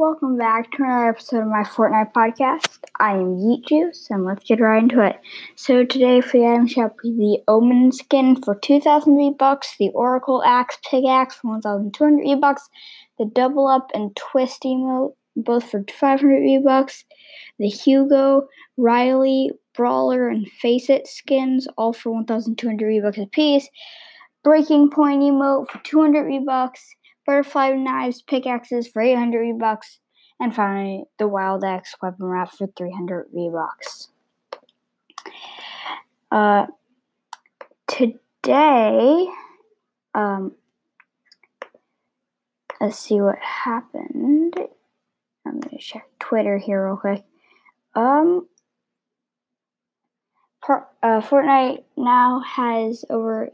Welcome back to another episode of my Fortnite podcast. I am Yeet Juice, and let's get right into it. So today for the item shop, the Omen skin for 2,000 V-Bucks, the Oracle Axe Pickaxe for 1,200 V-Bucks, the Double Up and Twist emote, both for 500 V-Bucks, the Hugo, Riley, Brawler, and Face It skins, all for 1,200 V-Bucks apiece, Breaking Point emote for 200 V-Bucks, butterfly knives, pickaxes for 800 V-Bucks, and finally the Wild Axe weapon wrap for 300 V-Bucks. Uh, today, um, let's see what happened. I'm gonna check Twitter here real quick. Um, uh, Fortnite now has over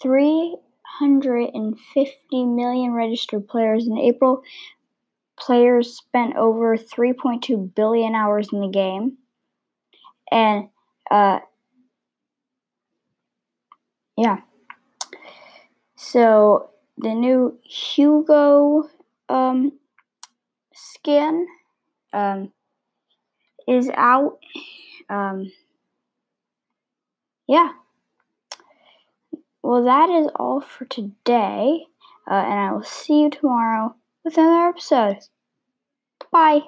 three 150 million registered players in April. Players spent over 3.2 billion hours in the game. And, uh, yeah. So, the new Hugo um, skin um, is out. Um, yeah well, that is all for today, uh, and I will see you tomorrow with another episode. Bye.